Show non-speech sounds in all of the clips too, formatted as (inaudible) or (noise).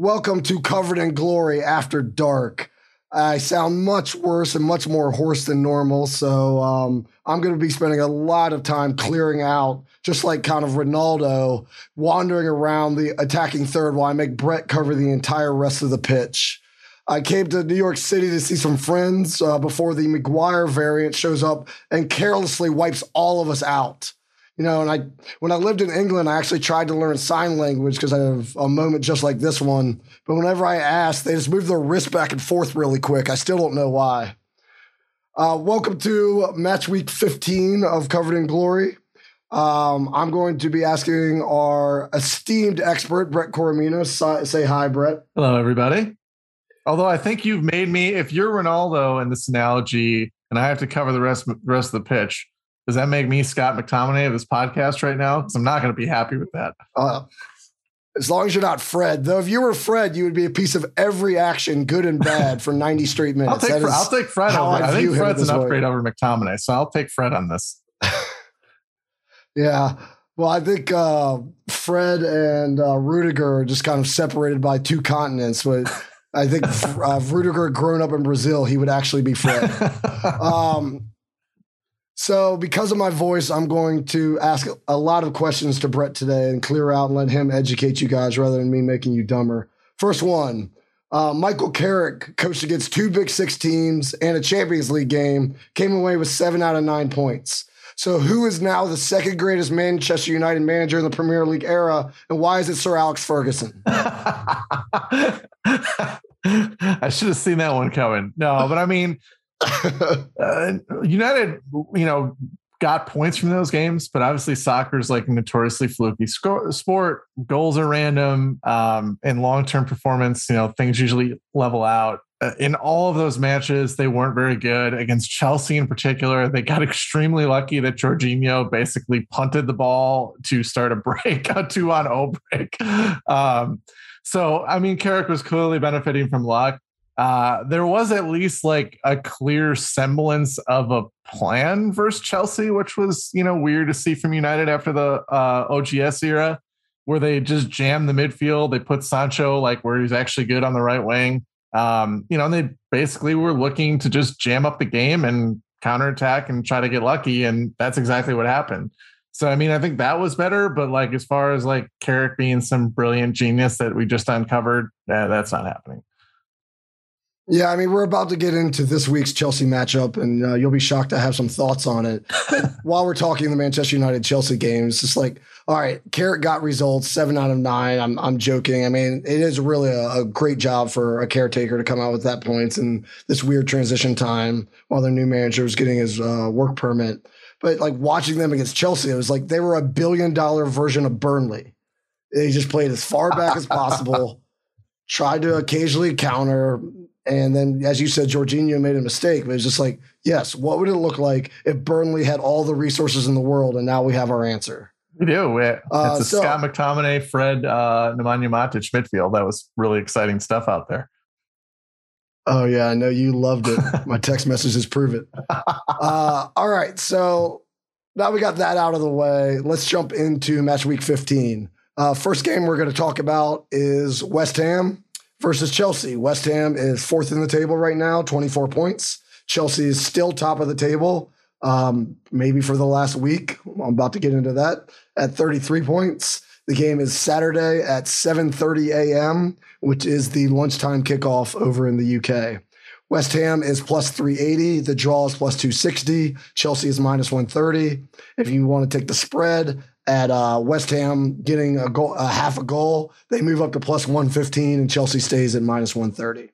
Welcome to Covered in Glory After Dark. I sound much worse and much more hoarse than normal, so um, I'm going to be spending a lot of time clearing out, just like kind of Ronaldo, wandering around the attacking third while I make Brett cover the entire rest of the pitch. I came to New York City to see some friends uh, before the Maguire variant shows up and carelessly wipes all of us out. You know, and I when I lived in England, I actually tried to learn sign language because I have a moment just like this one. But whenever I asked, they just moved their wrist back and forth really quick. I still don't know why. Uh, welcome to match week 15 of Covered in Glory. Um, I'm going to be asking our esteemed expert, Brett Coromino. Say, say hi, Brett. Hello, everybody. Although I think you've made me, if you're Ronaldo in this analogy, and I have to cover the rest, rest of the pitch, does that make me Scott McTominay of this podcast right now? Because I'm not going to be happy with that. Uh, as long as you're not Fred, though, if you were Fred, you would be a piece of every action, good and bad, for 90 straight (laughs) minutes. I'll take, Fred, I'll take Fred over. I, I think Fred's an upgrade way. over McTominay, so I'll take Fred on this. (laughs) yeah. Well, I think uh, Fred and uh, Rudiger are just kind of separated by two continents, but I think (laughs) uh, if Rudiger had grown up in Brazil, he would actually be Fred. um, so, because of my voice, I'm going to ask a lot of questions to Brett today and clear out and let him educate you guys rather than me making you dumber. First one uh, Michael Carrick coached against two Big Six teams and a Champions League game, came away with seven out of nine points. So, who is now the second greatest Manchester United manager in the Premier League era, and why is it Sir Alex Ferguson? (laughs) I should have seen that one coming. No, but I mean, uh, United, you know, got points from those games, but obviously soccer is like notoriously fluky sport. Goals are random, um, and long-term performance, you know, things usually level out. Uh, in all of those matches, they weren't very good. Against Chelsea in particular, they got (laughs) extremely lucky that Jorginho basically punted the ball to start a break, (laughs) a two-on O break. Um, so, I mean, Carrick was clearly benefiting from luck. Uh, there was at least like a clear semblance of a plan versus Chelsea, which was you know weird to see from United after the uh, OGS era, where they just jammed the midfield. They put Sancho like where he's actually good on the right wing. Um, you know, and they basically were looking to just jam up the game and counterattack and try to get lucky, and that's exactly what happened. So I mean, I think that was better, but like as far as like Carrick being some brilliant genius that we just uncovered, eh, that's not happening. Yeah, I mean, we're about to get into this week's Chelsea matchup, and uh, you'll be shocked to have some thoughts on it. (laughs) while we're talking the Manchester United Chelsea game, it's just like, all right, Carrick got results, seven out of nine. I'm, I'm joking. I mean, it is really a, a, great job for a caretaker to come out with that points in this weird transition time while their new manager was getting his uh, work permit. But like watching them against Chelsea, it was like they were a billion dollar version of Burnley. They just played as far back as possible, (laughs) tried to occasionally counter, and then, as you said, Jorginho made a mistake. But it's just like, yes, what would it look like if Burnley had all the resources in the world and now we have our answer? We do. It's uh, a so, Scott McTominay, Fred, uh, Nemanja Matic midfield. That was really exciting stuff out there. Oh yeah, I know you loved it. (laughs) My text messages prove it. (laughs) Uh, all right, so now we got that out of the way. Let's jump into match week 15. Uh, first game we're going to talk about is West Ham versus Chelsea. West Ham is fourth in the table right now, 24 points. Chelsea is still top of the table, um, maybe for the last week. I'm about to get into that at 33 points. The game is Saturday at 7:30 a.m., which is the lunchtime kickoff over in the UK. West Ham is plus 380. The draw is plus 260. Chelsea is minus 130. If you want to take the spread, at uh, West Ham getting a goal, a half a goal. They move up to plus 115, and Chelsea stays at minus 130.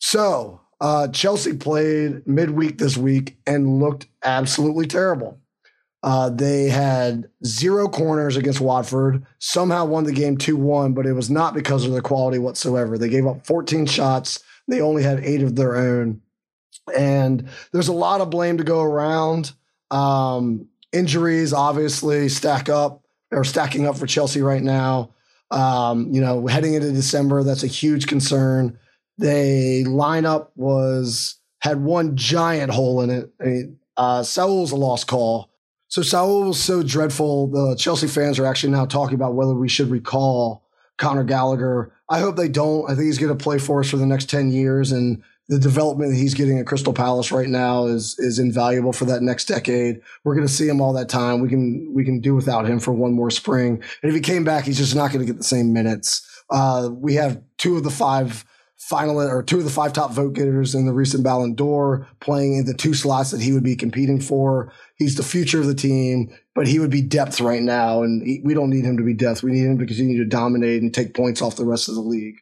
So uh, Chelsea played midweek this week and looked absolutely terrible. Uh, they had zero corners against Watford, somehow won the game 2 1, but it was not because of their quality whatsoever. They gave up 14 shots, they only had eight of their own. And there's a lot of blame to go around. Um, Injuries obviously stack up or stacking up for Chelsea right now. Um, you know, heading into December, that's a huge concern. They lineup was had one giant hole in it. I mean, uh, Saul's a lost call. So Saul was so dreadful. The Chelsea fans are actually now talking about whether we should recall Conor Gallagher. I hope they don't. I think he's going to play for us for the next 10 years. And the development that he's getting at Crystal Palace right now is is invaluable for that next decade. We're going to see him all that time. We can we can do without him for one more spring. And if he came back, he's just not going to get the same minutes. Uh, we have two of the five final or two of the five top vote getters in the recent Ballon d'Or playing in the two slots that he would be competing for. He's the future of the team, but he would be depth right now, and he, we don't need him to be depth. We need him to continue to dominate and take points off the rest of the league.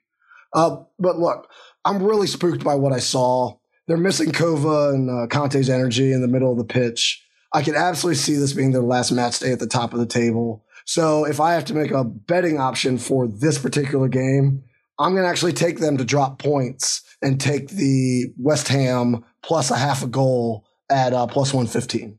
Uh, but look, I'm really spooked by what I saw. They're missing Kova and uh, Kanté's energy in the middle of the pitch. I can absolutely see this being their last match day at the top of the table. So if I have to make a betting option for this particular game, I'm going to actually take them to drop points and take the West Ham plus a half a goal at uh, plus 115.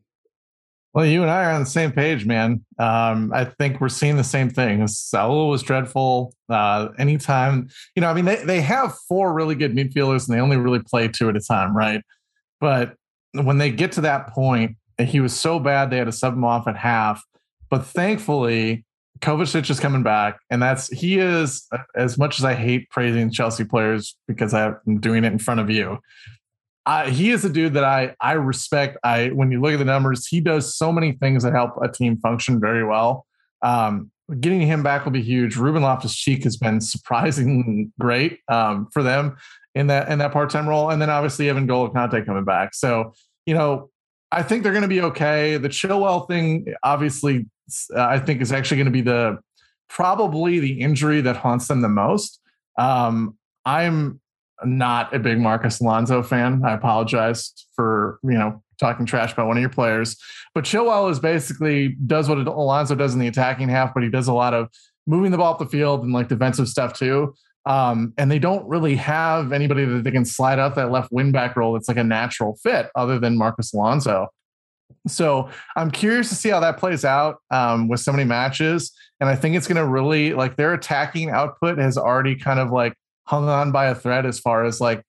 Well, you and I are on the same page, man. Um, I think we're seeing the same thing. Saul was dreadful. Uh, anytime, you know, I mean, they, they have four really good midfielders and they only really play two at a time, right? But when they get to that point, he was so bad they had to sub him off at half. But thankfully, Kovacic is coming back, and that's he is as much as I hate praising Chelsea players because I'm doing it in front of you. I, he is a dude that I I respect. I when you look at the numbers, he does so many things that help a team function very well. Um, getting him back will be huge. Ruben Loftus Cheek has been surprisingly (laughs) great um, for them in that in that part time role, and then obviously N'Golo Kanté coming back. So you know, I think they're going to be okay. The Chilwell thing, obviously, uh, I think is actually going to be the probably the injury that haunts them the most. Um, I'm not a big Marcos Alonso fan. I apologize for you know talking trash about one of your players, but Chilwell is basically does what Alonso does in the attacking half, but he does a lot of moving the ball up the field and like defensive stuff too. Um, and they don't really have anybody that they can slide out that left wing back role that's like a natural fit other than Marcos Alonso. So I'm curious to see how that plays out um, with so many matches. And I think it's going to really like their attacking output has already kind of like hung on by a thread as far as like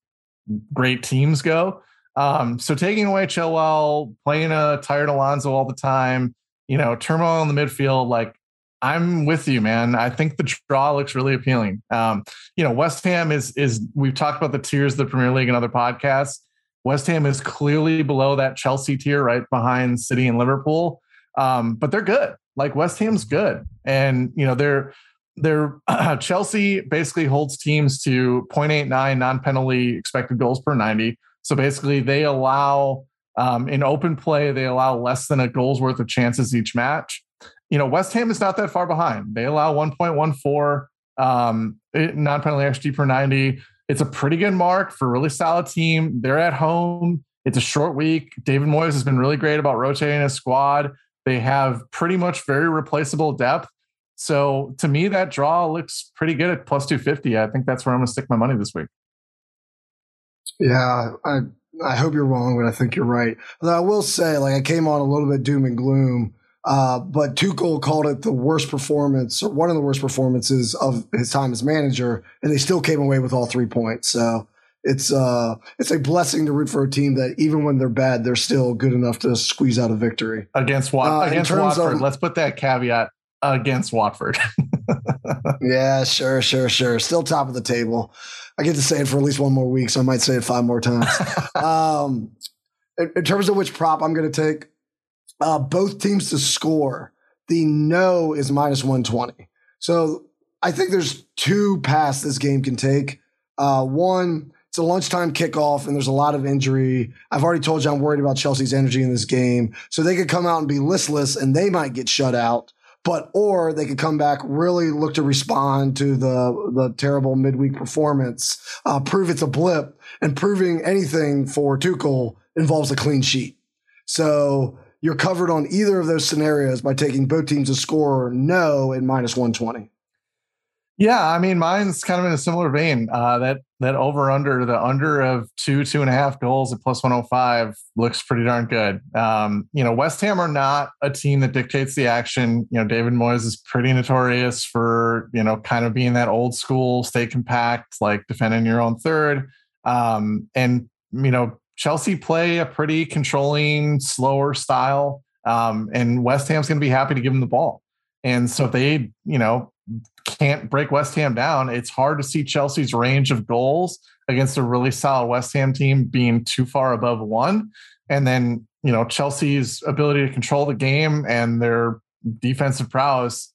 great teams go. Um, so taking away Chilwell, playing a tired Alonso all the time, you know, turmoil in the midfield, like I'm with you, man. I think the draw looks really appealing. Um, you know, West Ham is is we've talked about the tiers of the Premier League and other podcasts. West Ham is clearly below that Chelsea tier, right behind City and Liverpool. Um, but they're good. Like West Ham's good, and you know they're they're uh, (clears throat) Chelsea basically holds teams to 0.89 non-penalty expected goals per 90. So basically, they allow um, in open play they allow less than a goal's worth of chances each match. You know, West Ham is not that far behind. They allow 1.14 um, non-penalty xG per 90 it's a pretty good mark for a really solid team. They're at home. It's a short week. David Moyes has been really great about rotating his squad. They have pretty much very replaceable depth. So to me, that draw looks pretty good at plus 250. I think that's where I'm going to stick my money this week. Yeah, I I hope you're wrong, but I think you're right. Although I will say, like I came on a little bit doom and gloom uh, but Tuchel called it the worst performance, or one of the worst performances of his time as manager, and they still came away with all three points. So it's uh, it's a blessing to root for a team that even when they're bad, they're still good enough to squeeze out a victory against Wat- uh, against Watford. Of, let's put that caveat against Watford. (laughs) yeah, sure, sure, sure. Still top of the table. I get to say it for at least one more week, so I might say it five more times. (laughs) um, in, in terms of which prop I'm going to take, uh, both teams to score. The no is minus 120. So I think there's two paths this game can take. Uh, one, it's a lunchtime kickoff and there's a lot of injury. I've already told you I'm worried about Chelsea's energy in this game. So they could come out and be listless and they might get shut out. But or they could come back, really look to respond to the the terrible midweek performance, uh, prove it's a blip, and proving anything for Tuchel involves a clean sheet. So you're covered on either of those scenarios by taking both teams to score no at minus 120. Yeah, I mean, mine's kind of in a similar vein. Uh, that that over under the under of two two and a half goals at 105 looks pretty darn good. Um, you know, West Ham are not a team that dictates the action. You know, David Moyes is pretty notorious for you know kind of being that old school, stay compact, like defending your own third. Um, and you know, Chelsea play a pretty controlling, slower style. Um, and West Ham's going to be happy to give them the ball. And so if they, you know, can't break West Ham down, it's hard to see Chelsea's range of goals against a really solid West Ham team being too far above one. And then, you know, Chelsea's ability to control the game and their defensive prowess,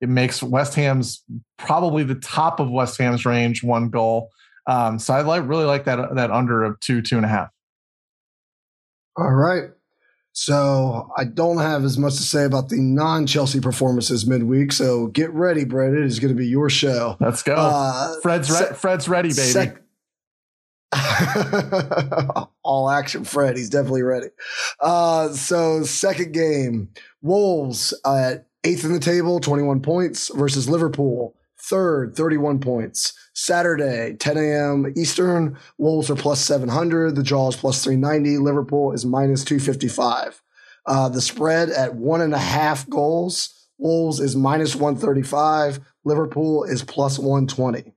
it makes West Ham's probably the top of West Ham's range one goal. Um, so I like really like that that under of two, two and a half. All right. So I don't have as much to say about the non-Chelsea performances midweek. So get ready, Brett. It is going to be your show. Let's go. Uh, Fred's re- Fred's ready, baby. Sec- (laughs) All action, Fred. He's definitely ready. Uh, so second game, Wolves at eighth in the table, twenty-one points versus Liverpool, third, thirty-one points. Saturday, 10 a.m. Eastern. Wolves are plus 700. The Jaws plus 390. Liverpool is minus 255. Uh, the spread at one and a half goals. Wolves is minus 135. Liverpool is plus 120.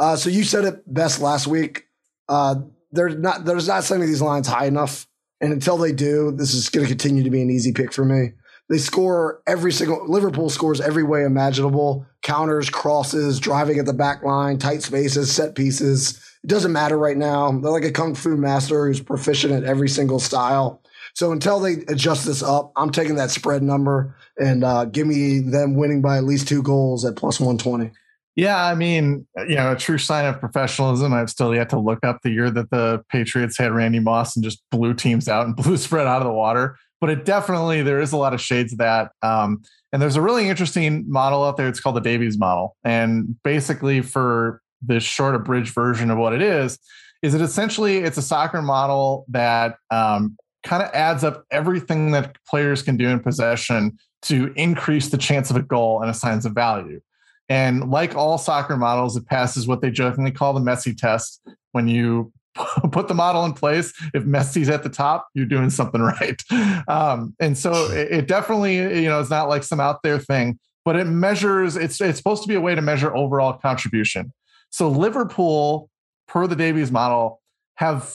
Uh, so you said it best last week. Uh, there's not there's not setting these lines high enough, and until they do, this is going to continue to be an easy pick for me. They score every single Liverpool scores every way imaginable. Counters, crosses, driving at the back line, tight spaces, set pieces. It doesn't matter right now. They're like a kung fu master who's proficient at every single style. So until they adjust this up, I'm taking that spread number and uh, give me them winning by at least two goals at plus 120. Yeah, I mean, you know, a true sign of professionalism. I've still yet to look up the year that the Patriots had Randy Moss and just blew teams out and (laughs) blew spread out of the water but it definitely there is a lot of shades of that. Um, and there's a really interesting model out there. It's called the Davies model, and basically for this short abridged version of what it is, is it essentially it's a soccer model that um, kind of adds up everything that players can do in possession to increase the chance of a goal and assigns a value. And like all soccer models, it passes what they jokingly call the Messi test. When you (laughs) put the model in place. If Messi's at the top, you're doing something (laughs) right. Um, and so it, it, definitely, you know, it's not like some out there thing, but it measures. It's it's supposed to be a way to measure overall contribution. So Liverpool, per the Davies model, have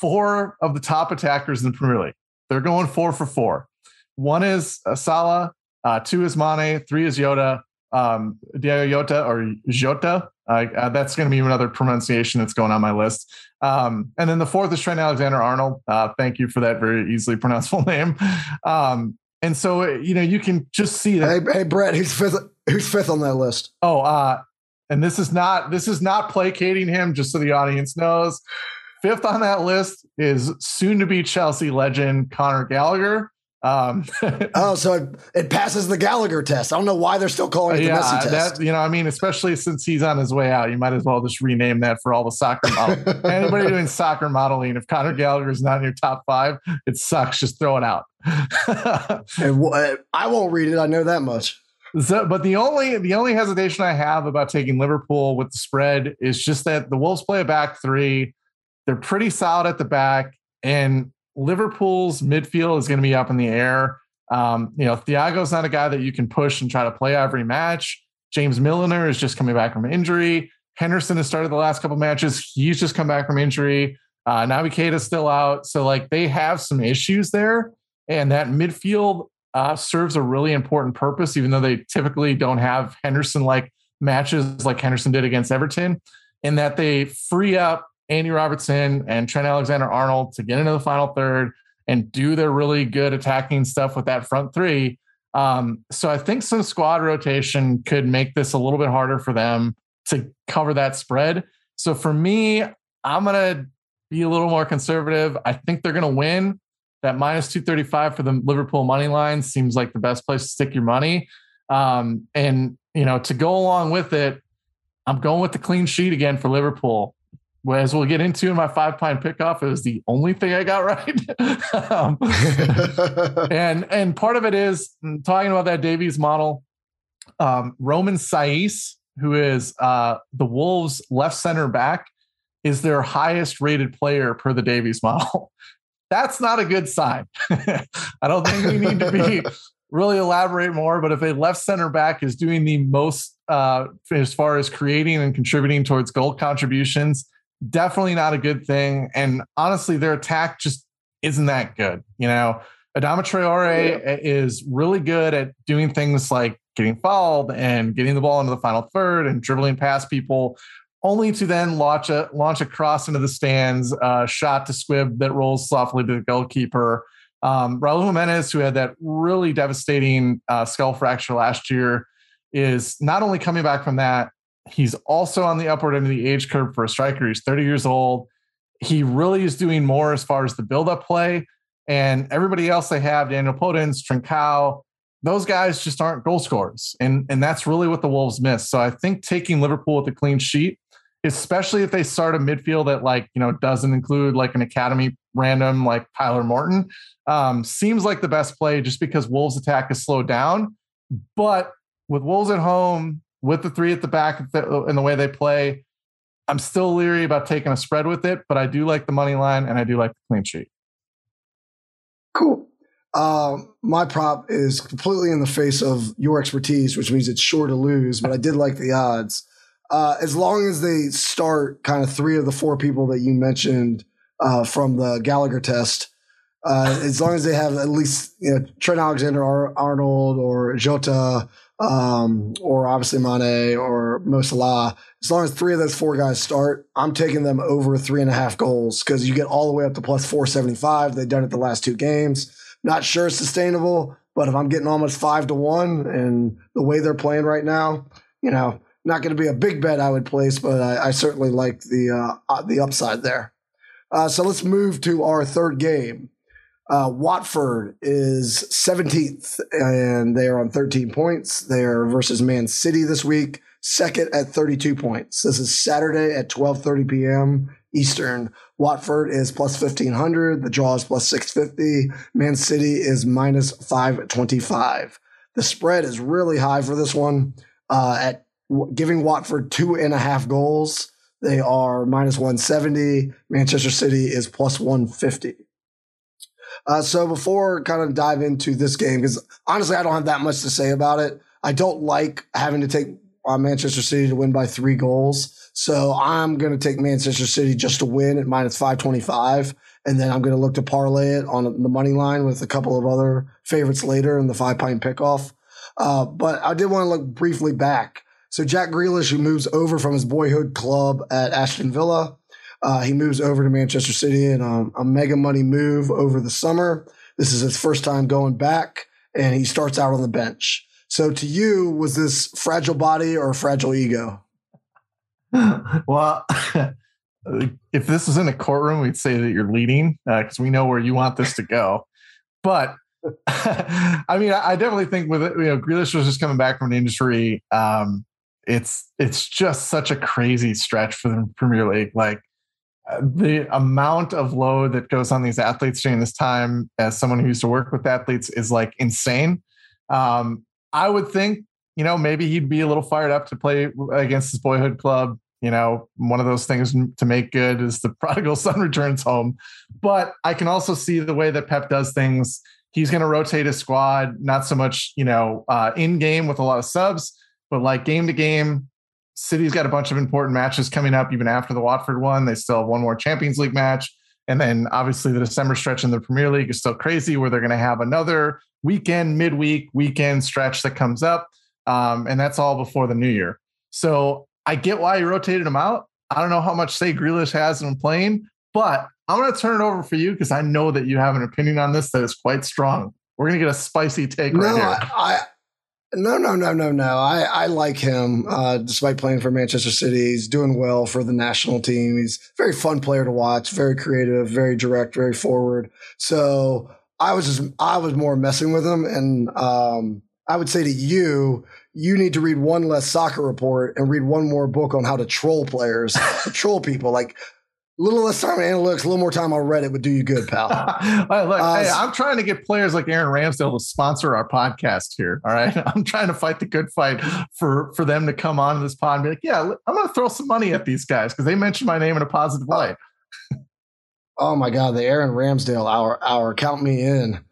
four of the top attackers in the Premier League. They're going four for four. One is uh, Salah, uh, two is Mane, three is Jota, um, Diego Jota or Jota. Uh, that's going to be another pronunciation that's going on my list. Um, and then the fourth is Trent Alexander Arnold. Uh, thank you for that very easily pronounceable (laughs) name. Um, and so you know you can just see that. Hey, hey, Brett, who's fifth? Who's fifth on that list? Oh, uh, and this is not this is not placating him. Just so the audience knows, fifth on that list is soon to be Chelsea legend Conor Gallagher. Um, (laughs) oh, so it, it, passes the Gallagher test. I don't know why they're still calling it yeah, the Messi test. That, you know, I mean, especially since he's on his way out, you might as well just rename that for all the soccer model. (laughs) Anybody doing soccer modeling, if Conor Gallagher is not in your top five, it sucks. Just throw it out. (laughs) and w- I won't read it. I know that much. So, but the only the only hesitation I have about taking Liverpool with the spread is just that the Wolves play a back three. They're pretty solid at the back, and Liverpool's midfield is going to be up in the air. Um, you know, Thiago's not a guy that you can push and try to play every match. James Milner is just coming back from injury. Henderson has started the last couple matches. He's just come back from injury. Uh, is still out. So, like, they have some issues there. And that midfield uh, serves a really important purpose, even though they typically don't have Henderson like matches like Henderson did against Everton, in that they free up Andy Robertson and Trent Alexander Arnold to get into the final third and do their really good attacking stuff with that front three. Um, so I think some squad rotation could make this a little bit harder for them to cover that spread. So for me, I'm going to be a little more conservative. I think they're going to win. That minus 235 for the Liverpool money line seems like the best place to stick your money. Um, and, you know, to go along with it, I'm going with the clean sheet again for Liverpool as we'll get into in my five pint pickoff, it was the only thing I got (laughs) right. um, (laughs) and and part of it is mm, talking about that Davies model. Um, Romain Saïss, who is uh, the Wolves' left center back, is their highest rated player per the Davies model. (laughs) That's not a good sign. I don't think we need to be really elaborate more, but if a left center back is doing the most uh, as far as creating and contributing towards goal contributions definitely not a good thing. And honestly, their attack just isn't that good. You know, Adama Traore yeah. is really good at doing things like getting fouled and getting the ball into the final third and dribbling past people, only to then launch a launch a cross into the stands, uh, shot to squib that rolls softly to the goalkeeper. Um, Raul Jimenez, who had that really devastating uh, skull fracture last year, is not only coming back from that, he's also on the upward end of the age curve for a striker. He's 30 years old. He really is doing more as far as the build-up play. And everybody else they have, Daniel Podence, Trincao, those guys just aren't goal scorers. And, and that's really what the Wolves miss. So I think taking Liverpool with a clean sheet, especially if they start a midfield that like, you know, doesn't include like an academy random like Tyler Morton, um, seems like the best play just because Wolves attack is slowed down. But with Wolves at home, with the three at the back and the way they play, I'm still leery about taking a spread with it, but I do like the money line and I do like the clean sheet. Cool. Um, my prop is completely in the face of your expertise, which means it's sure to lose, but I did like the odds. Uh, as long as they start kind of three of the four people that you mentioned uh, from the Gallagher test, uh, as long as they have at least you know, Trent Alexander Arnold or Jota um, or obviously Mane or Mo Salah, as long as three of those four guys start, I'm taking them over three and a half goals because you get all the way up to plus 475. They've done it the last two games. Not sure it's sustainable, but if I'm getting almost five to one and the way they're playing right now, you know, not going to be a big bet I would place, but I, I certainly like the uh, uh, the upside there. Uh, so let's move to our third game. Uh, Watford is 17th, and they are on 13 points. They are versus Man City this week, second at 32 points. This is Saturday at 12:30 p.m. Eastern. Watford is plus 1500. The draw is plus 650. Man City is minus 525. The spread is really high for this one. Uh, at giving Watford two and a half goals, they are minus 170. Manchester City is plus 150. Uh, so before kind of dive into this game, because honestly, I don't have that much to say about it. I don't like having to take uh, Manchester City to win by three goals. So I'm going to take Manchester City just to win at minus 525. And then I'm going to look to parlay it on the money line with a couple of other favorites later in the five pint pickoff. Uh, but I did want to look briefly back. So Jack Grealish, who moves over from his boyhood club at Aston Villa, uh, he moves over to Manchester City in a, a mega money move over the summer. This is his first time going back, and he starts out on the bench. So, to you, was this fragile body or fragile ego? (laughs) well, (laughs) if this was in a courtroom, we'd say that you're leading because uh, we know where you want this to go. But (laughs) I mean, I definitely think with it, you know, Grealish was just coming back from an injury. Um, it's it's just such a crazy stretch for the Premier League. Like the amount of load that goes on these athletes during this time, as someone who used to work with athletes, is like insane. Um, I would think, you know, maybe he'd be a little fired up to play against his boyhood club. You know, one of those things to make good is the (laughs) prodigal son returns home. But I can also see the way that Pep does things. He's going to rotate his squad, not so much, you know, uh, in game with a lot of subs, but like game to game, City's got a bunch of important matches coming up, even after the Watford one. They still have one more Champions League match. And then obviously the December stretch in the Premier League is still crazy, where they're going to have another weekend, midweek, weekend stretch that comes up. Um, and that's all before the new year. So I get why you rotated him out. I don't know how much say Grealish has in playing, but I'm going to turn it over for you because I know that you have an opinion on this that is quite strong. We're going to get a spicy take no, right here. I, no, no, no, no, no. I, I like him uh, despite playing for Manchester City. He's doing well for the national team. He's a very fun player to watch, very creative, very direct, very forward. So I was just, I was more messing with him. And um, I would say to you, you need to read one less soccer report and read one more book on how to troll players, (laughs) troll people. Like little less time on analytics, a little more time on Reddit would do you good, pal. (laughs) look, uh, hey, I'm trying to get players like Aaron Ramsdale to sponsor our podcast here. All right, (laughs) I'm trying to fight the good fight for for them to come on this pod and be like, yeah, I'm going to throw some money at these guys because they mentioned my name in a positive light. (laughs) oh my god, the Aaron Ramsdale hour hour, count me in.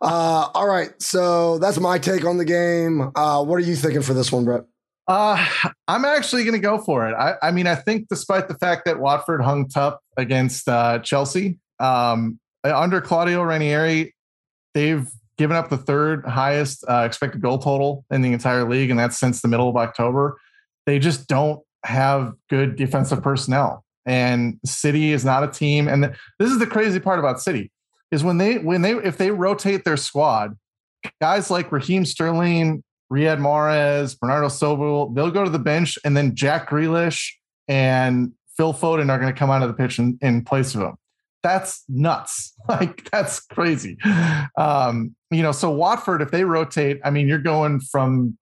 Uh, all right, so that's my take on the game. Uh, what are you thinking for this one, Brett? Uh, I'm actually going to go for it. I, I, mean, I think despite the fact that Watford hung tough against uh, Chelsea, um, under Claudio Ranieri, they've given up the third highest uh, expected goal total in the entire league, and that's since the middle of October. They just don't have good defensive personnel, and City is not a team. And this is the crazy part about City is when they when they if they rotate their squad, guys like Raheem Sterling, Riyad Mahrez, Bernardo Silva, they'll go to the bench, and then Jack Grealish and Phil Foden are going to come out of the pitch in, in place of him. That's nuts. (laughs) Like that's crazy. Um, you know, so Watford, if they rotate, I mean, you're going from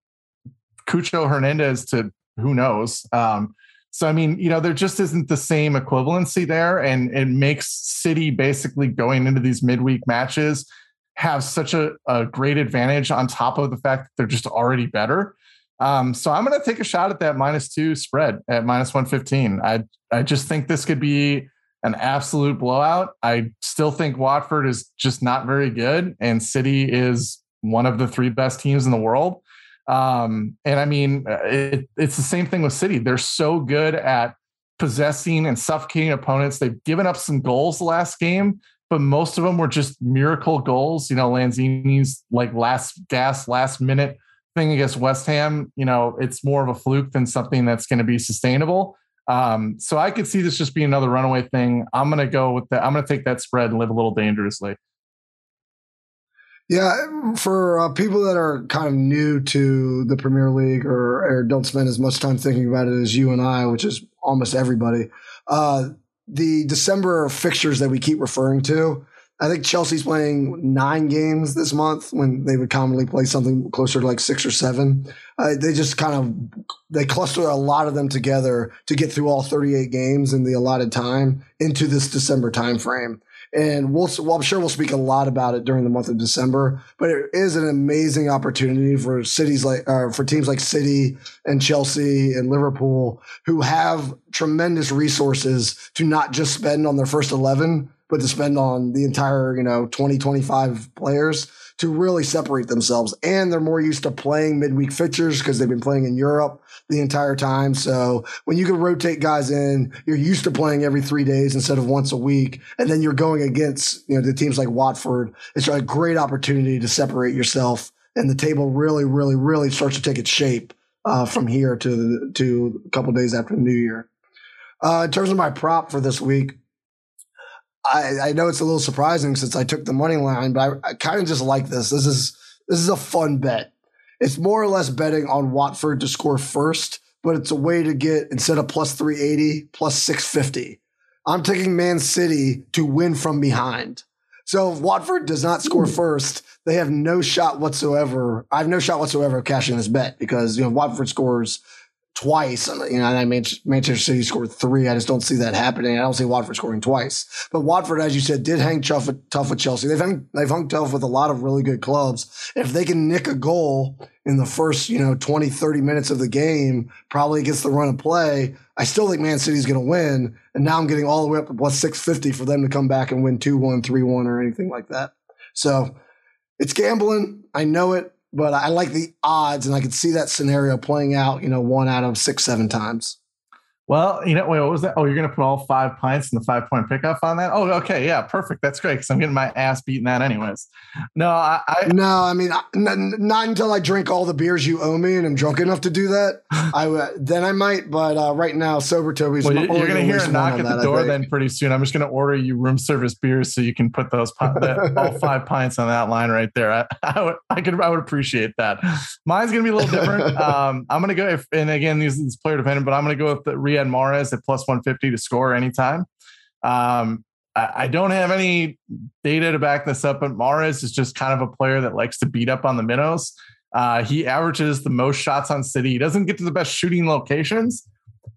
Cucho Hernandez to who knows. Um, so I mean, you know, there just isn't the same equivalency there, and it makes City basically going into these midweek matches have such a, a great advantage on top of the fact that they're just already better. Um, so I'm going to take a shot at that minus two spread at minus 115. I I just think this could be an absolute blowout. I still think Watford is just not very good, and City is one of the three best teams in the world. Um, and I mean, uh, it, it's the same thing with City. They're so good at possessing and suffocating opponents. They've given up some goals the last game, but most of them were just miracle goals. You know, Lanzini's like last gas, last minute thing against West Ham. You know, it's more of a fluke than something that's going to be sustainable. Um, so I could see this just being another runaway thing. I'm going to go with that. I'm going to take that spread and live a little dangerously. Yeah, for uh, people that are kind of new to the Premier League or, or, don't spend as much time thinking about it as you and I, which is almost everybody, uh, the December fixtures that we keep referring to, I think Chelsea's playing nine games this month when they would commonly play something closer to like six or seven. Uh, they just kind of they cluster a lot of them together to get through all 38 games in the allotted time into this December timeframe and we'll well, I'm sure we'll speak a lot about it during the month of December. But it is an amazing opportunity for cities like uh, for teams like City and Chelsea and Liverpool who have tremendous resources to not just spend on their first eleven, but to spend on the entire you know 20 25 players to really separate themselves. And they're more used to playing midweek fixtures because they've been playing in Europe the entire time. So when you can rotate guys in, you're used to playing every three days instead of once a week. And then you're going against, you know, the teams like Watford. It's a great opportunity to separate yourself. And the table really, really, really starts to take its shape uh, from here to the, to a couple days after the New Year. Uh, in terms of my prop for this week, I, I know it's a little surprising since I took the money line, but I, I kind of just like this. This is this is a fun bet. It's more or less betting on Watford to score first, but it's a way to get instead of plus 380, plus 650. I'm taking Man City to win from behind. So if Watford does not score hmm. first, they have no shot whatsoever. I have no shot whatsoever of cashing this bet because you know Watford scores twice. You know, I Manchester City scored three. I just don't see that happening. I don't see Watford scoring twice. But Watford, as you said, did hang tough, tough with Chelsea. They've hung, they've hung tough with a lot of really good clubs. If they can nick a goal in the first, you know, 20, 30 minutes of the game, probably against the run of play, I still think Man City's going to win. And now I'm getting all the way up to plus 650 for them to come back and win 2 1, 3 1, or anything like that. So it's gambling. I know it but I like the odds, and I could see that scenario playing out. You know, one out of six, seven times. Well, you know, wait, what was that? Oh, you're going to put all five pints in the five point pickup on that? Oh, okay. Yeah, perfect. That's great because I'm getting my ass beaten that anyways. No, I, I no, I mean, n- not until I drink all the beers you owe me and I'm drunk enough to do that. (laughs) I then I might, but uh, right now, sober Toby's. Well, you're going to hear a knock at the door then pretty soon. I'm just going to order you room service beers so you can put those all (laughs) five pints on that line right there. I, (laughs) I, would, I could, I would appreciate that. Mine's going to be a little different. um, I'm going to go if, and again, these is player dependent, but I'm going to go with the Riyad at plus 150 to score anytime. Um, I, I don't have any data to back this up, but Mahrez is just kind of a player that likes to beat up on the minnows. Uh, he averages the most shots on City. He doesn't get to the best shooting locations,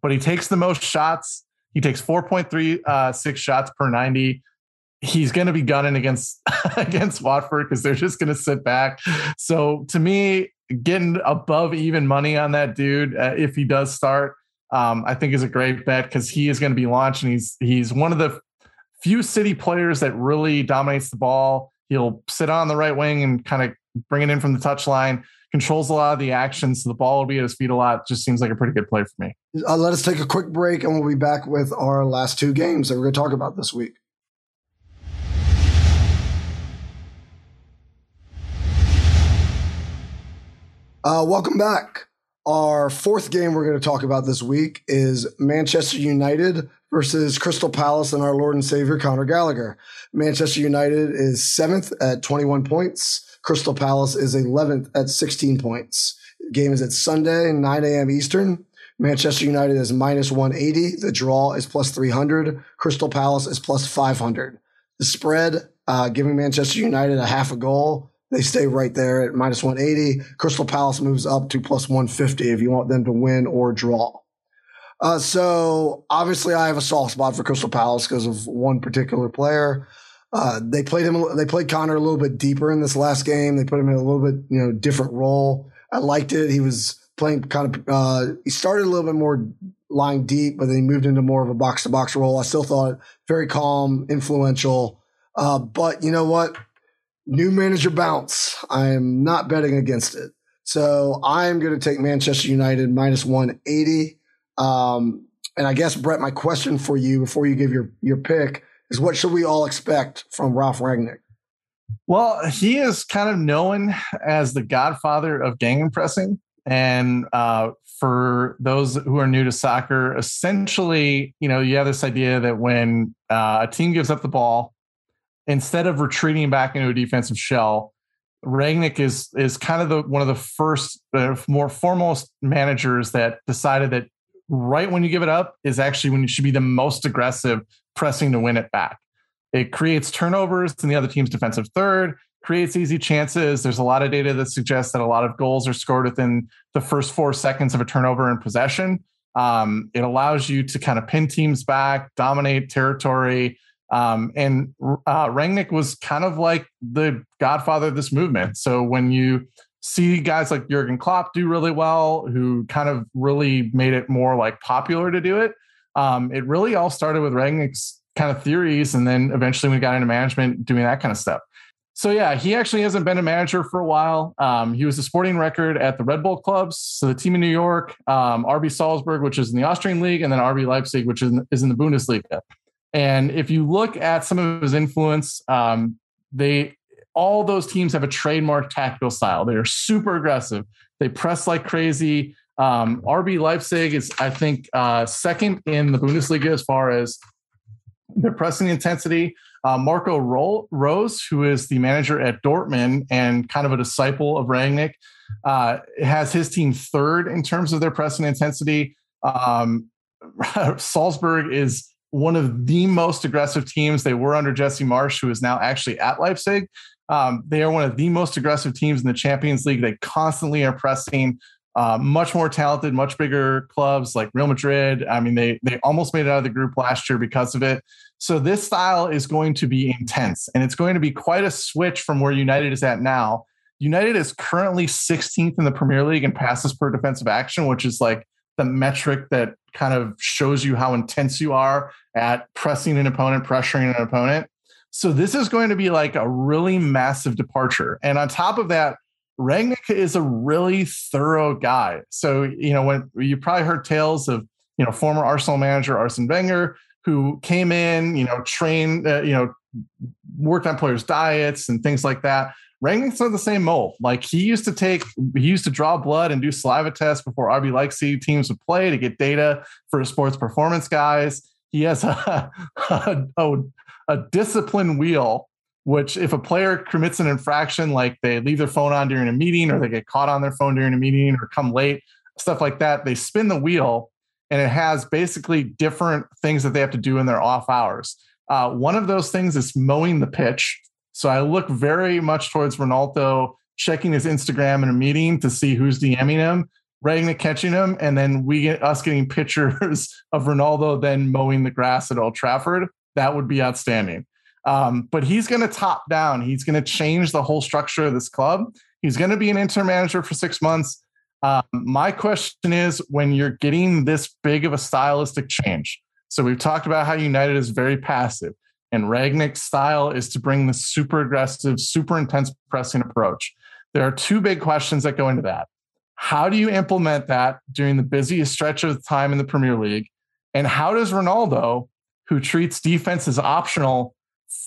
but he takes the most shots. He takes 4.36 uh, shots per 90 he's going to be gunning against (laughs) against Watford because they're just going to sit back. So to me, getting above even money on that dude uh, if he does start um, I think is a great bet because he is going to be launching. He's he's one of the few city players that really dominates the ball. He'll sit on the right wing and kind of bring it in from the touchline. Controls a lot of the action, so the ball will be at his feet a lot. Just seems like a pretty good play for me. Uh, let us take a quick break, and we'll be back with our last two games that we're going to talk about this week. Uh, welcome back. Our fourth game we're going to talk about this week is Manchester United versus Crystal Palace and our Lord and Savior Conor Gallagher. Manchester United is seventh at 21 points. Crystal Palace is 11th at 16 points. game is at Sunday, 9 a.m. Eastern. Manchester United is minus 180. The draw is plus 300. Crystal Palace is plus 500. The spread, uh, giving Manchester United a half a goal they stay right there at minus 180. Crystal Palace moves up to plus 150 if you want them to win or draw. Uh, so obviously, I have a soft spot for Crystal Palace because of one particular player. Uh, they played him. They played Conor a little bit deeper in this last game. They put him in a little bit, you know, different role. I liked it. He was playing kind of. Uh, he started a little bit more lying deep, but then he moved into more of a box to box role. I still thought very calm, influential. Uh, but you know what? New manager bounce. I am not betting against it. So I'm going to take Manchester United minus 180. Um, and I guess, Brett, my question for you before you give your, your pick is what should we all expect from Ralf Rangnick? Well, he is kind of known as the godfather of gegenpressing. And uh, for those who are new to soccer, essentially, you know, you have this idea that when uh, a team gives up the ball, instead of retreating back into a defensive shell, Rangnick is is kind of the one of the first, uh, more foremost managers that decided that right when you give it up is actually when you should be the most aggressive, pressing to win it back. It creates turnovers in the other team's defensive third, creates easy chances. There's a lot of data that suggests that a lot of goals are scored within the first four seconds of a turnover in possession. Um, it allows you to kind of pin teams back, dominate territory, um, and uh, Rangnick was kind of like the godfather of this movement. So when you see guys like Jurgen Klopp do really well, who kind of really made it more like popular to do it, um, it really all started with Rangnick's kind of theories, and then eventually we got into management doing that kind of stuff. So yeah, he actually hasn't been a manager for a while. Um, he was a sporting record at the Red Bull clubs, so the team in New York, um, RB Salzburg, which is in the Austrian league, and then RB Leipzig, which is in, is in the Bundesliga. And if you look at some of his influence, um, they all those teams have a trademark tactical style. They are super aggressive. They press like crazy. Um, RB Leipzig is, I think, uh, second in the Bundesliga as far as their pressing intensity. Uh, Marco Rose, who is the manager at Dortmund and kind of a disciple of Rangnick, uh, has his team third in terms of their pressing intensity. Um, (laughs) Salzburg is one of the most aggressive teams. They were under Jesse Marsch, who is now actually at Leipzig. Um, they are one of the most aggressive teams in the Champions League. They constantly are pressing. Uh, much more talented, much bigger clubs like Real Madrid. I mean, they they almost made it out of the group last year because of it. So this style is going to be intense, and it's going to be quite a switch from where United is at now. United is currently 16th in the Premier League in passes per defensive action, which is like the metric that kind of shows you how intense you are at pressing an opponent, pressuring an opponent. So this is going to be like a really massive departure. And on top of that, Rangnick is a really thorough guy. So, you know, when you probably heard tales of, you know, former Arsenal manager Arsene Wenger, who came in, you know, trained, uh, you know, worked on players' diets and things like that. Rangnick's on the same mold. Like he used to take, he used to draw blood and do saliva tests before RB Leipzig teams would play to get data for sports performance guys. He has a, (laughs) a, a, a discipline wheel, which if a player commits an infraction, like they leave their phone on during a meeting or they get caught on their phone during a meeting or come late, stuff like that, they spin the wheel and it has basically different things that they have to do in their off hours. Uh, one of those things is mowing the pitch. So I look very much towards Ronaldo checking his Instagram in a meeting to see who's DMing him, Rangnick catching him, and then we get us getting (laughs) pictures of Ronaldo then mowing the grass at Old Trafford. That would be outstanding. Um, but he's going to top down. He's going to change the whole structure of this club. He's going to be an interim manager for six months. Um, my question is when you're getting this big of a stylistic change. So we've talked about how United is very passive. And Rangnick's style is to bring the super aggressive, super intense pressing approach. There are two big questions that go into that. How do you implement that during the busiest stretch of time in the Premier League? And how does Ronaldo, who treats defense as optional,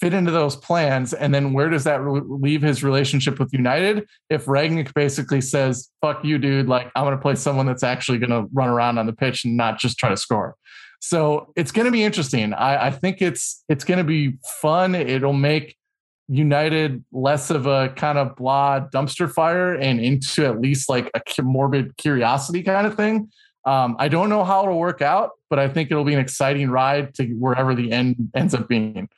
fit into those plans? And then where does that leave his relationship with United? If Rangnick basically says, fuck you, dude, like I'm going to play someone that's actually going to run around on the pitch and not just try to score. So it's going to be interesting. I, I think it's it's going to be fun. It'll make United less of a kind of blah dumpster fire and into at least like a morbid curiosity kind of thing. Um, I don't know how it'll work out, but I think it'll be an exciting ride to wherever the end ends up being.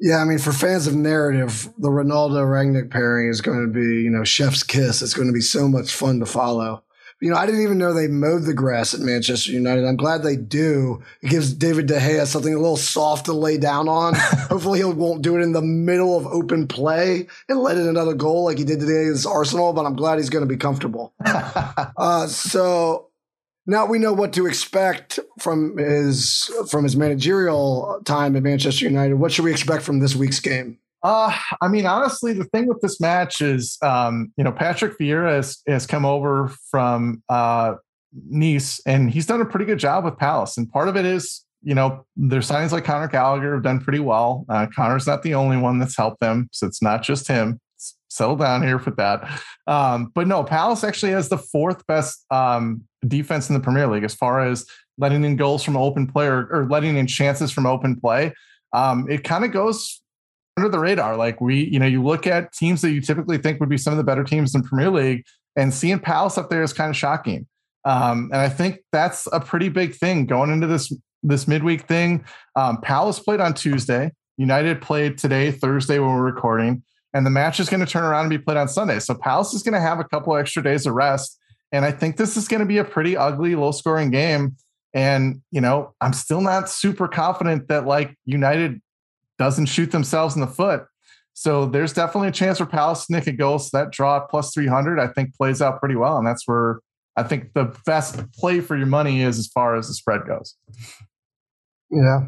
Yeah, I mean, for fans of narrative, the Ronaldo Rangnick pairing is going to be, you know, chef's kiss. It's going to be so much fun to follow. You know, I didn't even know they mowed the grass at Manchester United. I'm glad they do. It gives David De Gea something a little soft to lay down on. (laughs) Hopefully, he won't do it in the middle of open play and let in another goal like he did today against Arsenal. But I'm glad he's going to be comfortable. (laughs) uh, so now we know what to expect from his from his managerial time at Manchester United. What should we expect from this week's game? Uh, I mean, honestly, the thing with this match is, um, you know, Patrick Vieira has, has come over from uh, Nice, and he's done a pretty good job with Palace. And part of it is, you know, their signings like Conor Gallagher have done pretty well. Uh, Conor's not the only one that's helped them, so it's not just him. Settle down here for that. Um, but no, Palace actually has the fourth best um, defense in the Premier League as far as letting in goals from open play or, or letting in chances from open play. Um, it kind of goes under the radar. Like we, you know, you look at teams that you typically think would be some of the better teams in Premier League, and seeing Palace up there is kind of shocking. Um, and I think that's a pretty big thing going into this this midweek thing. Um, Palace played on Tuesday. United played today, Thursday, when we're recording, and the match is going to turn around and be played on Sunday. So Palace is going to have a couple extra days of rest, and I think this is going to be a pretty ugly, low scoring game. And you know, I'm still not super confident that like United doesn't shoot themselves in the foot. So there's definitely a chance for Palace to nick a goal. So that draw plus 300, I think, plays out pretty well. And that's where I think the best play for your money is as far as the spread goes. Yeah.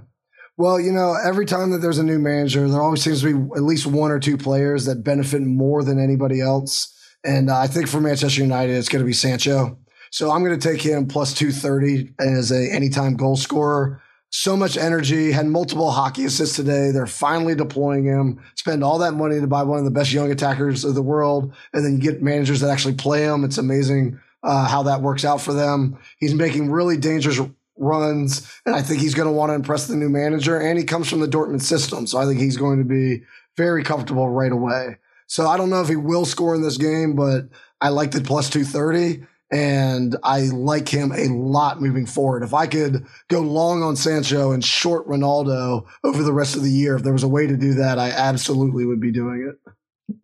Well, you know, every time that there's a new manager, there always seems to be at least one or two players that benefit more than anybody else. And I think for Manchester United, it's going to be Sancho. So I'm going to take him plus 230 as a anytime goal scorer so much energy, had multiple hockey assists today. They're finally deploying him, spend all that money to buy one of the best young attackers of the world, and then you get managers that actually play him. It's amazing uh, how that works out for them. He's making really dangerous runs, and I think he's going to want to impress the new manager. And he comes from the Dortmund system, so I think he's going to be very comfortable right away. So I don't know if he will score in this game, but I like the plus 230 and I like him a lot moving forward. If I could go long on Sancho and short Ronaldo over the rest of the year, if there was a way to do that, I absolutely would be doing it.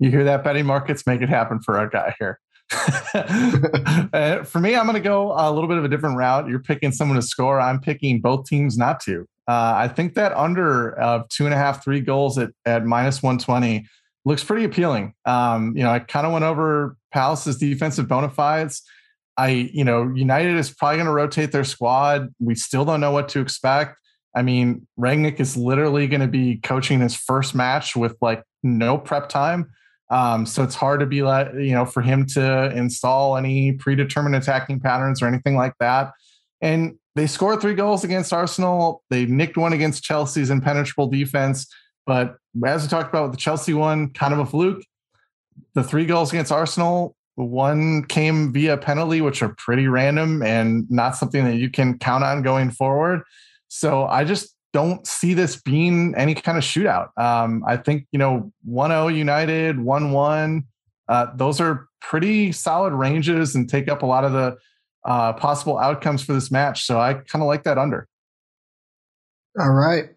You hear that, betting markets? Make it happen for our guy here. (laughs) uh, for me, I'm going to go a little bit of a different route. You're picking someone to score. I'm picking both teams not to. Uh, I think that under of two and a half, three goals at, at minus 120 looks pretty appealing. Um, you know, I kind of went over Palace's defensive bona fides. I, you know, United is probably going to rotate their squad. We still don't know what to expect. I mean, Rangnick is literally going to be coaching his first match with like no prep time. Um, so it's hard to be like, you know, for him to install any predetermined attacking patterns or anything like that. And they scored three goals against Arsenal. They nicked one against Chelsea's impenetrable defense. But as we talked about with the Chelsea one, kind of a fluke. The three goals against Arsenal, one came via penalty, which are pretty random and not something that you can count on going forward. So I just don't see this being any kind of shootout. Um, I think, you know, 1 0 United, 1 1, uh, those are pretty solid ranges and take up a lot of the uh, possible outcomes for this match. So I kind of like that under. All right.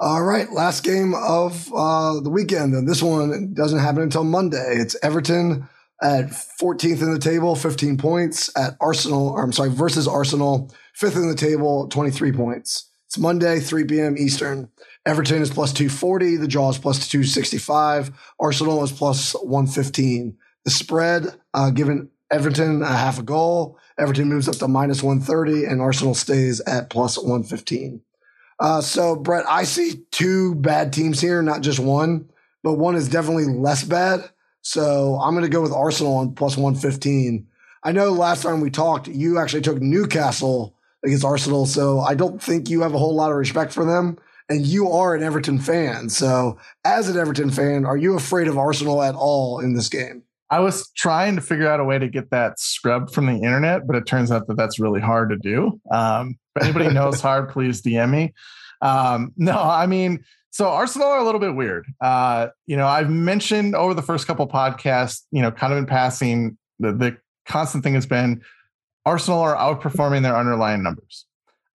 All right. Last game of uh, the weekend. And this one doesn't happen until Monday. It's Everton at 14th in the table, 15 points. At Arsenal, I'm sorry, versus Arsenal, fifth in the table, 23 points. It's Monday, 3 p.m. Eastern. Everton is plus 240. The draw is plus 265. Arsenal is plus 115. The spread, uh, given Everton a half a goal, Everton moves up to minus 130, and Arsenal stays at plus 115. Uh, so, Brett, I see two bad teams here, not just one, but one is definitely less bad. So I'm going to go with Arsenal on plus 115. I know last time we talked, you actually took Newcastle against Arsenal. So I don't think you have a whole lot of respect for them. and you are an Everton fan. So, as an Everton fan, are you afraid of Arsenal at all in this game? I was trying to figure out a way to get that scrubbed from the internet, but it turns out that that's really hard to do. Um, if anybody (laughs) knows hard, please DM me. Um, no, I mean, so Arsenal are a little bit weird. Uh, you know, I've mentioned over the first couple podcasts, you know, kind of in passing, the, the constant thing has been Arsenal are outperforming their underlying numbers.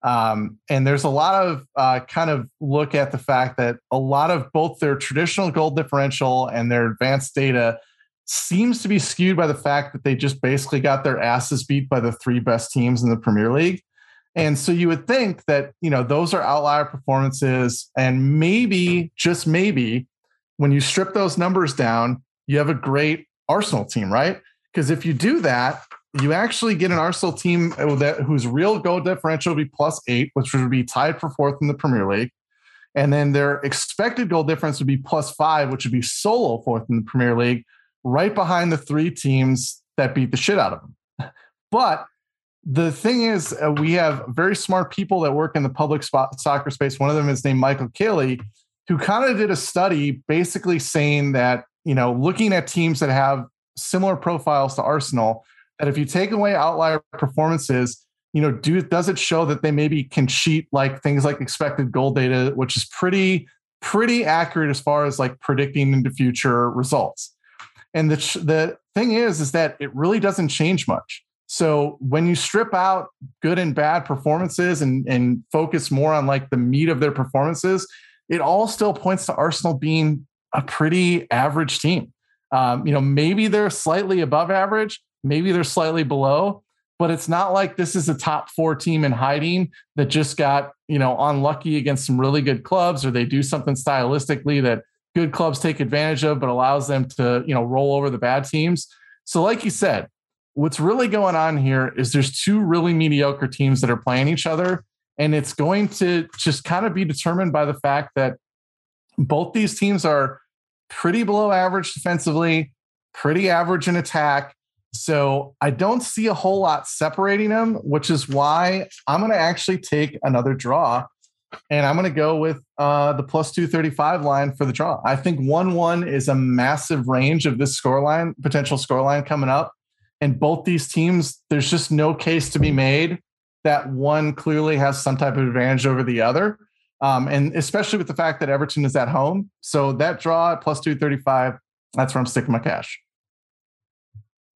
Um, and there's a lot of uh, kind of look at the fact that a lot of both their traditional goal differential and their advanced data seems to be skewed by the fact that they just basically got their asses beat by the three best teams in the Premier League. And so you would think that, you know, those are outlier performances. And maybe, just maybe, when you strip those numbers down, you have a great Arsenal team, right? Because if you do that, you actually get an Arsenal team uh, that whose real goal differential would be plus eight, which would be tied for fourth in the Premier League. And then their expected goal difference would be plus five, which would be solo fourth in the Premier League, right behind the three teams that beat the shit out of them. (laughs) But the thing is, uh, we have very smart people that work in the public spot, soccer space. One of them is named Michael Caley, who kind of did a study basically saying that, you know, looking at teams that have similar profiles to Arsenal, that if you take away outlier performances, you know, do does it show that they maybe can cheat like things like expected goal data, which is pretty pretty accurate as far as like predicting into future results. And the the thing is, is that it really doesn't change much. So when you strip out good and bad performances and, and focus more on like the meat of their performances, it all still points to Arsenal being a pretty average team. Um, you know, maybe they're slightly above average, maybe they're slightly below, but it's not like this is a top four team in hiding that just got, you know, unlucky against some really good clubs or they do something stylistically that good clubs take advantage of, but allows them to, you know, roll over the bad teams. So, like you said, what's really going on here is there's two really mediocre teams that are playing each other. And it's going to just kind of be determined by the fact that both these teams are pretty below average defensively, pretty average in attack. So I don't see a whole lot separating them, which is why I'm going to actually take another draw and I'm going to go with uh, the plus 235 line for the draw. I think 1 1 is a massive range of this scoreline, potential scoreline coming up. And both these teams, there's just no case to be made that one clearly has some type of advantage over the other. Um, and especially with the fact that Everton is at home. So that draw at plus 235, that's where I'm sticking my cash.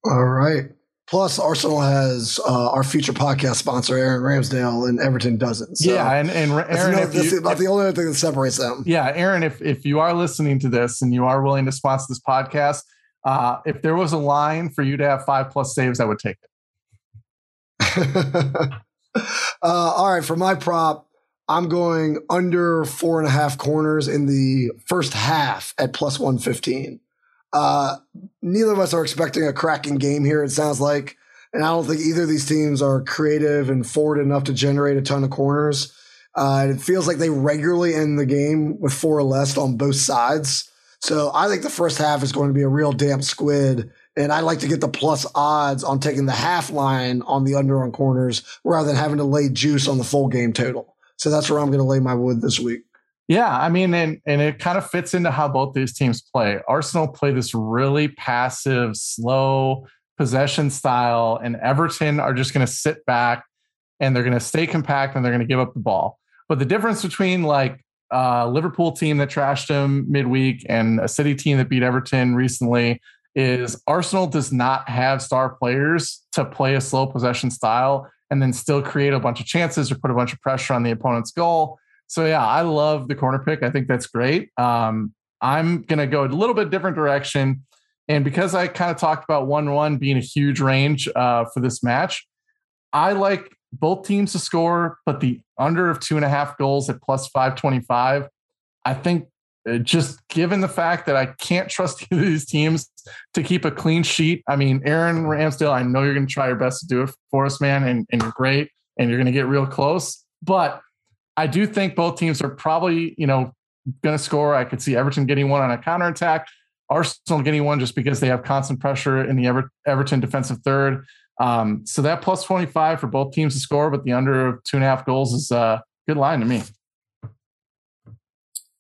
All right. Plus, Arsenal has uh, our future podcast sponsor, Aaron Ramsdale, and Everton doesn't. So yeah, and, and Aaron, that's, that's you, about the only other thing that separates them. Yeah, Aaron, if if you are listening to this and you are willing to sponsor this podcast, uh, if there was a line for you to have five plus saves, I would take it. (laughs) uh, all right, for my prop, I'm going under four and a half corners in the first half at plus 115. Uh, neither of us are expecting a cracking game here, it sounds like. And I don't think either of these teams are creative and forward enough to generate a ton of corners. Uh, it feels like they regularly end the game with four or less on both sides. So I think the first half is going to be a real damp squid. And I like to get the plus odds on taking the half line on the under on corners rather than having to lay juice on the full game total. So that's where I'm going to lay my wood this week. Yeah, I mean, and and it kind of fits into how both these teams play. Arsenal play this really passive, slow possession style, and Everton are just going to sit back and they're going to stay compact and they're going to give up the ball. But the difference between like uh, Liverpool team that trashed them midweek and a City team that beat Everton recently is Arsenal does not have star players to play a slow possession style and then still create a bunch of chances or put a bunch of pressure on the opponent's goal. So yeah, I love the corner pick. I think that's great. Um, I'm gonna go a little bit different direction, and because I kind of talked about one-one being a huge range uh, for this match, I like both teams to score, but the under of two and a half goals at plus 525. I think uh, just given the fact that I can't trust (laughs) these teams to keep a clean sheet. I mean, Aaron Ramsdale, I know you're going to try your best to do it for us, man, and, and you're great and you're going to get real close. But I do think both teams are probably, you know, going to score. I could see Everton getting one on a counterattack, Arsenal getting one just because they have constant pressure in the Ever- Everton defensive third. Um, so that plus 25 for both teams to score, but the under of two and a half goals is a good line to me.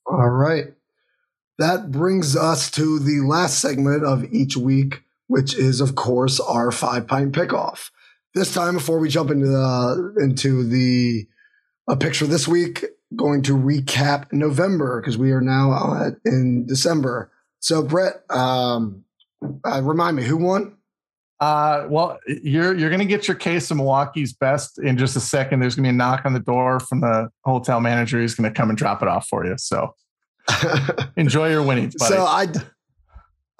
All right. That brings us to the last segment of each week, which is, of course, our five pint pickoff. This time, before we jump into the into the a picture this week, going to recap November because we are now in December. So, Brett, um, uh, remind me who won. Uh, well, you're you're gonna get your case of Milwaukee's best in just a second. There's gonna be a knock on the door from the hotel manager. He's gonna come and drop it off for you. So (laughs) enjoy your winnings. Buddy. So I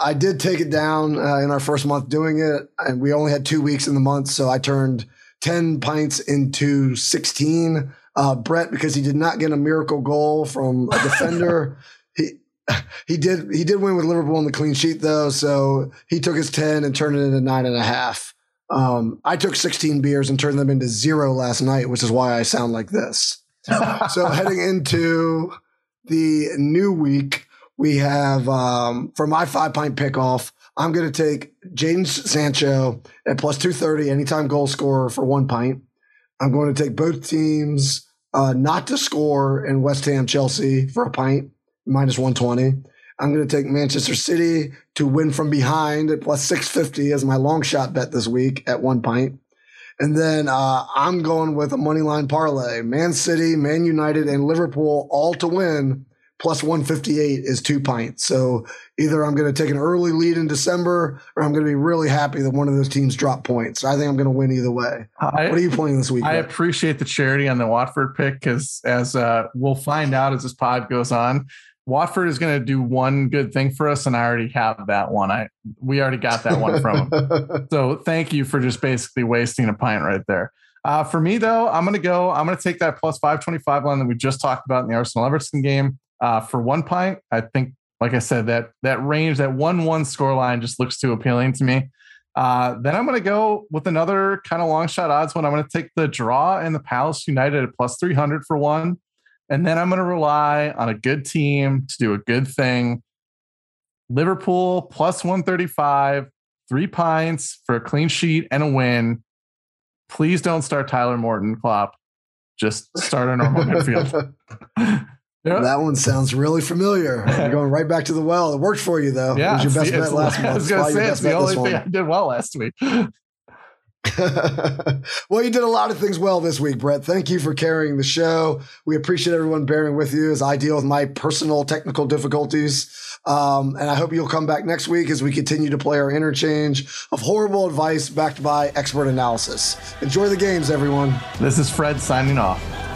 I did take it down uh, in our first month doing it, and we only had two weeks in the month, so I turned ten pints into sixteen. Uh, Brett, because he did not get a miracle goal from a (laughs) defender, he did he did win with Liverpool on the clean sheet though, so he took his ten and turned it into nine and a half. Um, I took 16 beers and turned them into zero last night, which is why I sound like this. (laughs) so heading into the new week, we have um, for my five pint pickoff. I'm going to take Jadon Sancho at plus 230 anytime goal scorer for one pint. I'm going to take both teams uh, not to score in West Ham Chelsea for a pint minus 120. I'm going to take Manchester City to win from behind at plus 650 as my long shot bet this week at one pint. And then uh, I'm going with a money line parlay. Man City, Man United, and Liverpool all to win plus 158 is two pints. So either I'm going to take an early lead in December or I'm going to be really happy that one of those teams drop points. I think I'm going to win either way. I, what are you playing this week? I appreciate the charity on the Watford pick because as uh, we'll find out as this pod goes on, Watford is going to do one good thing for us, and I already have that one. I we already got that one from him. (laughs) so thank you for just basically wasting a pint right there. Uh, for me though, I'm going to go. I'm going to take that plus 525 line that we just talked about in the Arsenal Everton game uh, for one pint. I think, like I said, that that range, that one one score line, just looks too appealing to me. Uh, then I'm going to go with another kind of long shot odds one. I'm going to take the draw in the Palace United at plus 300 for one. And then I'm going to rely on a good team to do a good thing. Liverpool plus 135, three pints for a clean sheet and a win. Please don't start Tyler Morton, Klopp. Just start a normal midfield. (laughs) (laughs) Yep. That one sounds really familiar. You're going right back to the well. It worked for you though. Yeah, it was your best bet last month. (laughs) I was going to say it's the only thing I did well last week. (laughs) well, you did a lot of things well this week, Brett. Thank you for carrying the show. We appreciate everyone bearing with you as I deal with my personal technical difficulties. Um, and I hope you'll come back next week as we continue to play our interchange of horrible advice backed by expert analysis. Enjoy the games, everyone. This is Fred signing off.